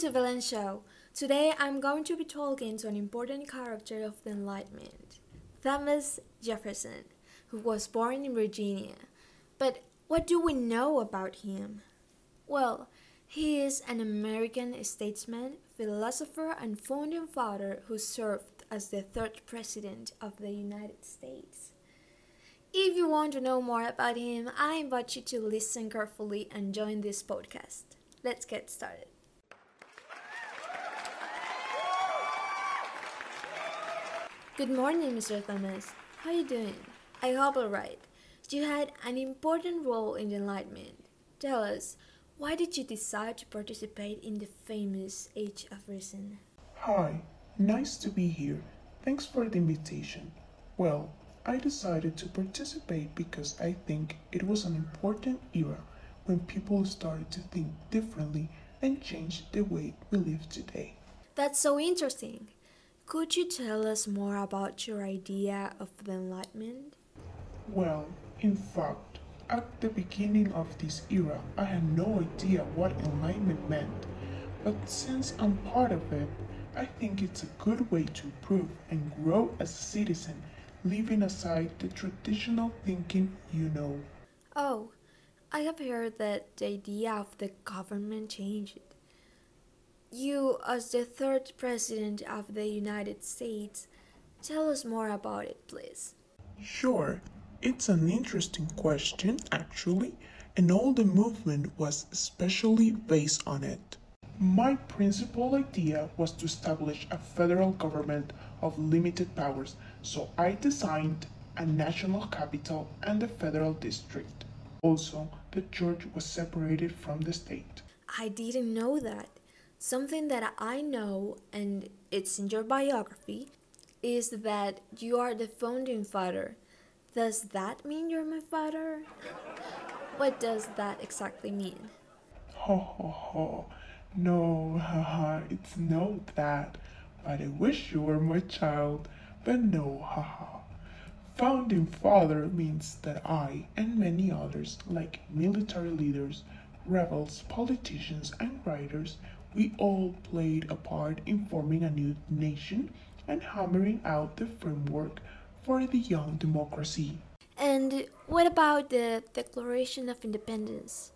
to Villain Show. Today I'm going to be talking to an important character of the Enlightenment, Thomas Jefferson, who was born in Virginia. But what do we know about him? Well, he is an American statesman, philosopher, and founding father who served as the third president of the United States. If you want to know more about him, I invite you to listen carefully and join this podcast. Let's get started. Good morning, Mr. Thomas. How are you doing? I hope all right. You had an important role in the Enlightenment. Tell us, why did you decide to participate in the famous Age of Reason? Hi, nice to be here. Thanks for the invitation. Well, I decided to participate because I think it was an important era when people started to think differently and change the way we live today. That's so interesting. Could you tell us more about your idea of the Enlightenment? Well, in fact, at the beginning of this era, I had no idea what enlightenment meant. But since I'm part of it, I think it's a good way to improve and grow as a citizen leaving aside the traditional thinking you know. Oh, I have heard that the idea of the government changed. You, as the third president of the United States, tell us more about it, please. Sure, it's an interesting question, actually, and all the movement was especially based on it. My principal idea was to establish a federal government of limited powers, so I designed a national capital and a federal district. Also, the church was separated from the state. I didn't know that. Something that I know, and it's in your biography, is that you are the founding father. Does that mean you're my father? What does that exactly mean? Ho ho ho. No, haha, it's no that. But I wish you were my child, but no, haha. Founding father means that I and many others, like military leaders, rebels, politicians, and writers, we all played a part in forming a new nation and hammering out the framework for the young democracy. And what about the Declaration of Independence?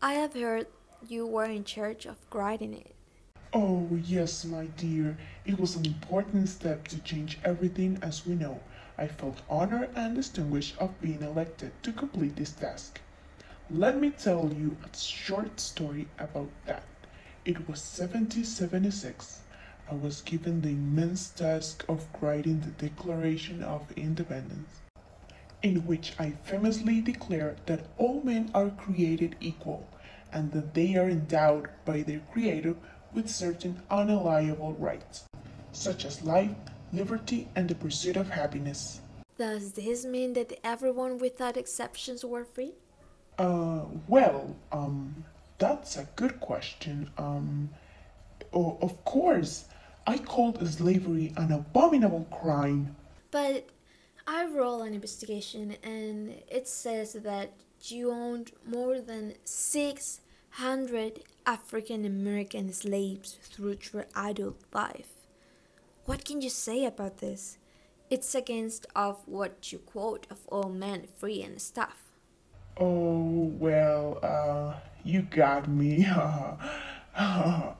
I have heard you were in charge of writing it. Oh, yes, my dear. It was an important step to change everything as we know. I felt honored and distinguished of being elected to complete this task. Let me tell you a short story about that. It was 1776. I was given the immense task of writing the Declaration of Independence, in which I famously declared that all men are created equal and that they are endowed by their Creator with certain unalienable rights, such as life, liberty, and the pursuit of happiness. Does this mean that everyone without exceptions were free? Uh, well, um, that's a good question. Um, oh, of course, I called slavery an abominable crime. But I rolled an investigation and it says that you owned more than six hundred African American slaves through your adult life. What can you say about this? It's against of what you quote of all men free and stuff. Oh, well, uh, you got me. uh,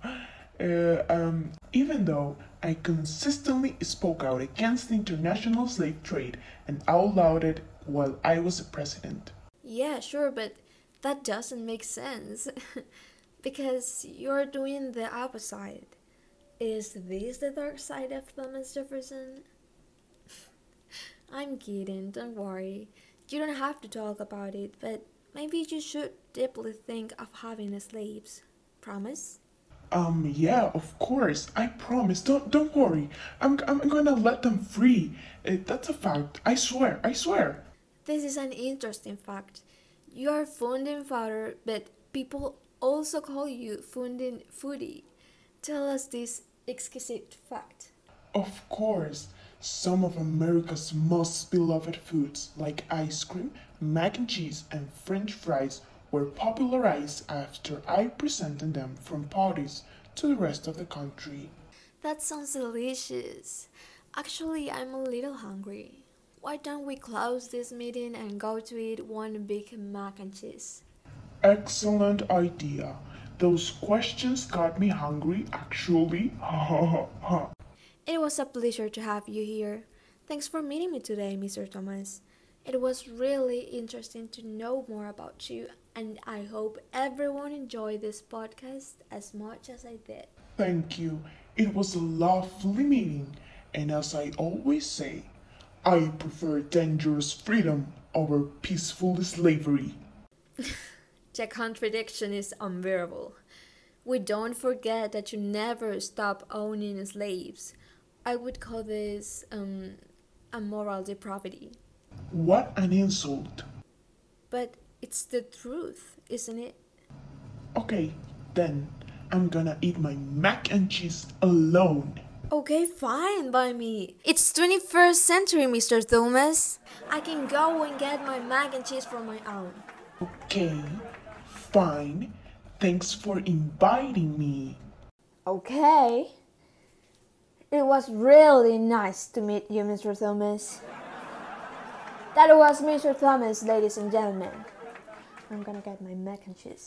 um, even though I consistently spoke out against the international slave trade and outlawed it while I was president. Yeah, sure, but that doesn't make sense because you're doing the opposite. Is this the dark side of Thomas Jefferson? I'm kidding, don't worry. You don't have to talk about it, but maybe you should deeply think of having slaves. Promise? Um, yeah, of course. I promise. Don't don't worry. I'm I'm gonna let them free. Uh, that's a fact. I swear. I swear. This is an interesting fact. You are founding father, but people also call you founding foodie. Tell us this exquisite fact. Of course, some of America's most beloved foods, like ice cream, mac and cheese, and french fries, were popularized after I presented them from parties to the rest of the country. That sounds delicious. Actually, I'm a little hungry. Why don't we close this meeting and go to eat one big mac and cheese? Excellent idea. Those questions got me hungry, actually. It was a pleasure to have you here. Thanks for meeting me today, Mr. Thomas. It was really interesting to know more about you, and I hope everyone enjoyed this podcast as much as I did. Thank you. It was a lovely meeting, and as I always say, I prefer dangerous freedom over peaceful slavery. The contradiction is unbearable. We don't forget that you never stop owning slaves. I would call this um, a moral depravity. What an insult. But it's the truth, isn't it? Okay, then I'm gonna eat my mac and cheese alone. Okay, fine by me. It's 21st century, Mr. Thomas. I can go and get my mac and cheese for my own. Okay, fine. Thanks for inviting me. Okay. It was really nice to meet you, Mr. Thomas. That was Mr. Thomas, ladies and gentlemen. I'm gonna get my mac and cheese.